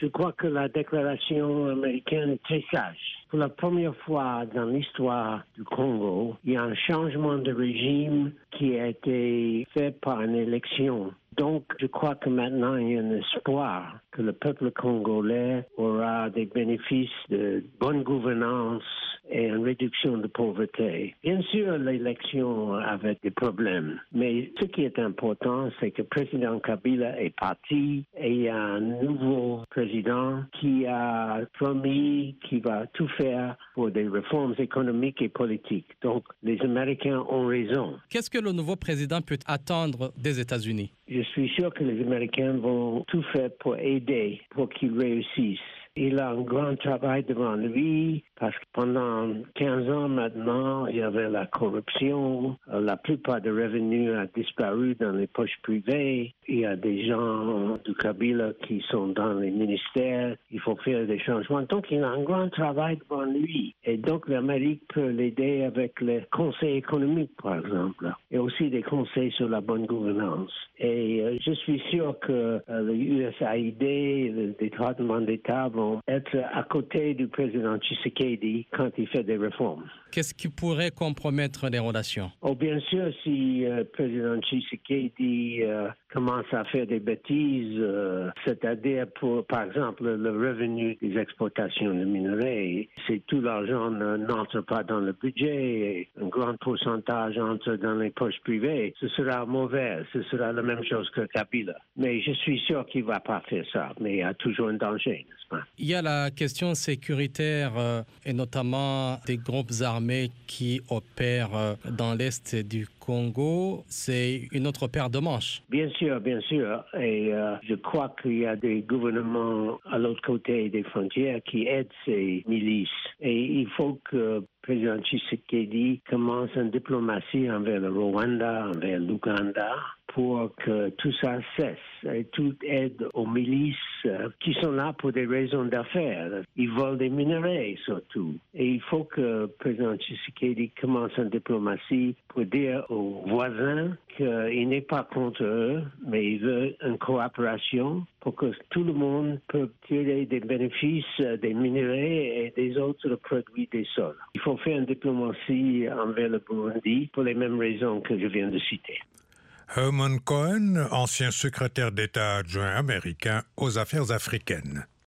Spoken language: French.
Je crois que la déclaration américaine est très sage. Pour la première fois dans l'histoire du Congo, il y a un changement de régime qui a été fait par une élection. Donc, je crois que maintenant, il y a un espoir que le peuple congolais aura des bénéfices de bonne gouvernance et une réduction de pauvreté. Bien sûr, l'élection avait des problèmes, mais ce qui est important, c'est que le président Kabila est parti et il y a un nouveau président qui a promis qu'il va tout faire pour des réformes économiques et politiques. Donc, les Américains ont raison. Qu'est-ce que le nouveau président peut attendre des États-Unis? Je suis sûr que les Américains vont tout faire pour aider, pour qu'il réussisse. Il a un grand travail devant lui parce que pendant 15 ans maintenant, il y avait la corruption. La plupart des revenus a disparu dans les poches privées. Il y a des gens du Kabila qui sont dans les ministères. Il faut faire des changements. Donc, il a un grand travail devant lui. Et donc, l'Amérique peut l'aider avec les conseils économiques, par exemple, et aussi des conseils sur la bonne gouvernance. Et euh, je suis sûr que euh, le USAID, le département d'État vont être à côté du président Tshisekedi quand il fait des réformes. Qu'est-ce qui pourrait compromettre les relations? Oh, bien sûr, si le président Tshisekedi euh, commence à faire des bêtises, euh, c'est-à-dire pour, par exemple, le revenu des exportations de minerais, c'est tout l'argent n'entre pas dans le budget, et un grand pourcentage entre dans les poches privées, ce sera mauvais, ce sera la même chose que Kabila. Mais je suis sûr qu'il va pas faire ça, mais il y a toujours un danger, n'est-ce pas? Il y a la question sécuritaire euh, et notamment des groupes armés qui opèrent euh, dans l'est du Congo. C'est une autre paire de manches. Bien sûr, bien sûr. Et euh, je crois qu'il y a des gouvernements à l'autre côté des frontières qui aident ces milices. Et il faut que président Tshisekedi commence une diplomatie envers le Rwanda, envers l'Ouganda, pour que tout ça cesse et toute aide aux milices euh, qui sont là pour des raisons d'affaires. Ils volent des minerais surtout. Et il faut que le président Tshisekedi commence une diplomatie pour dire aux voisins qu'il n'est pas contre eux, mais il veut une coopération pour que tout le monde peut tirer des bénéfices des minerais et des autres produits des sols. Il faut faire une diplomatie envers le Burundi pour les mêmes raisons que je viens de citer. Herman Cohen, ancien secrétaire d'État adjoint américain aux affaires africaines.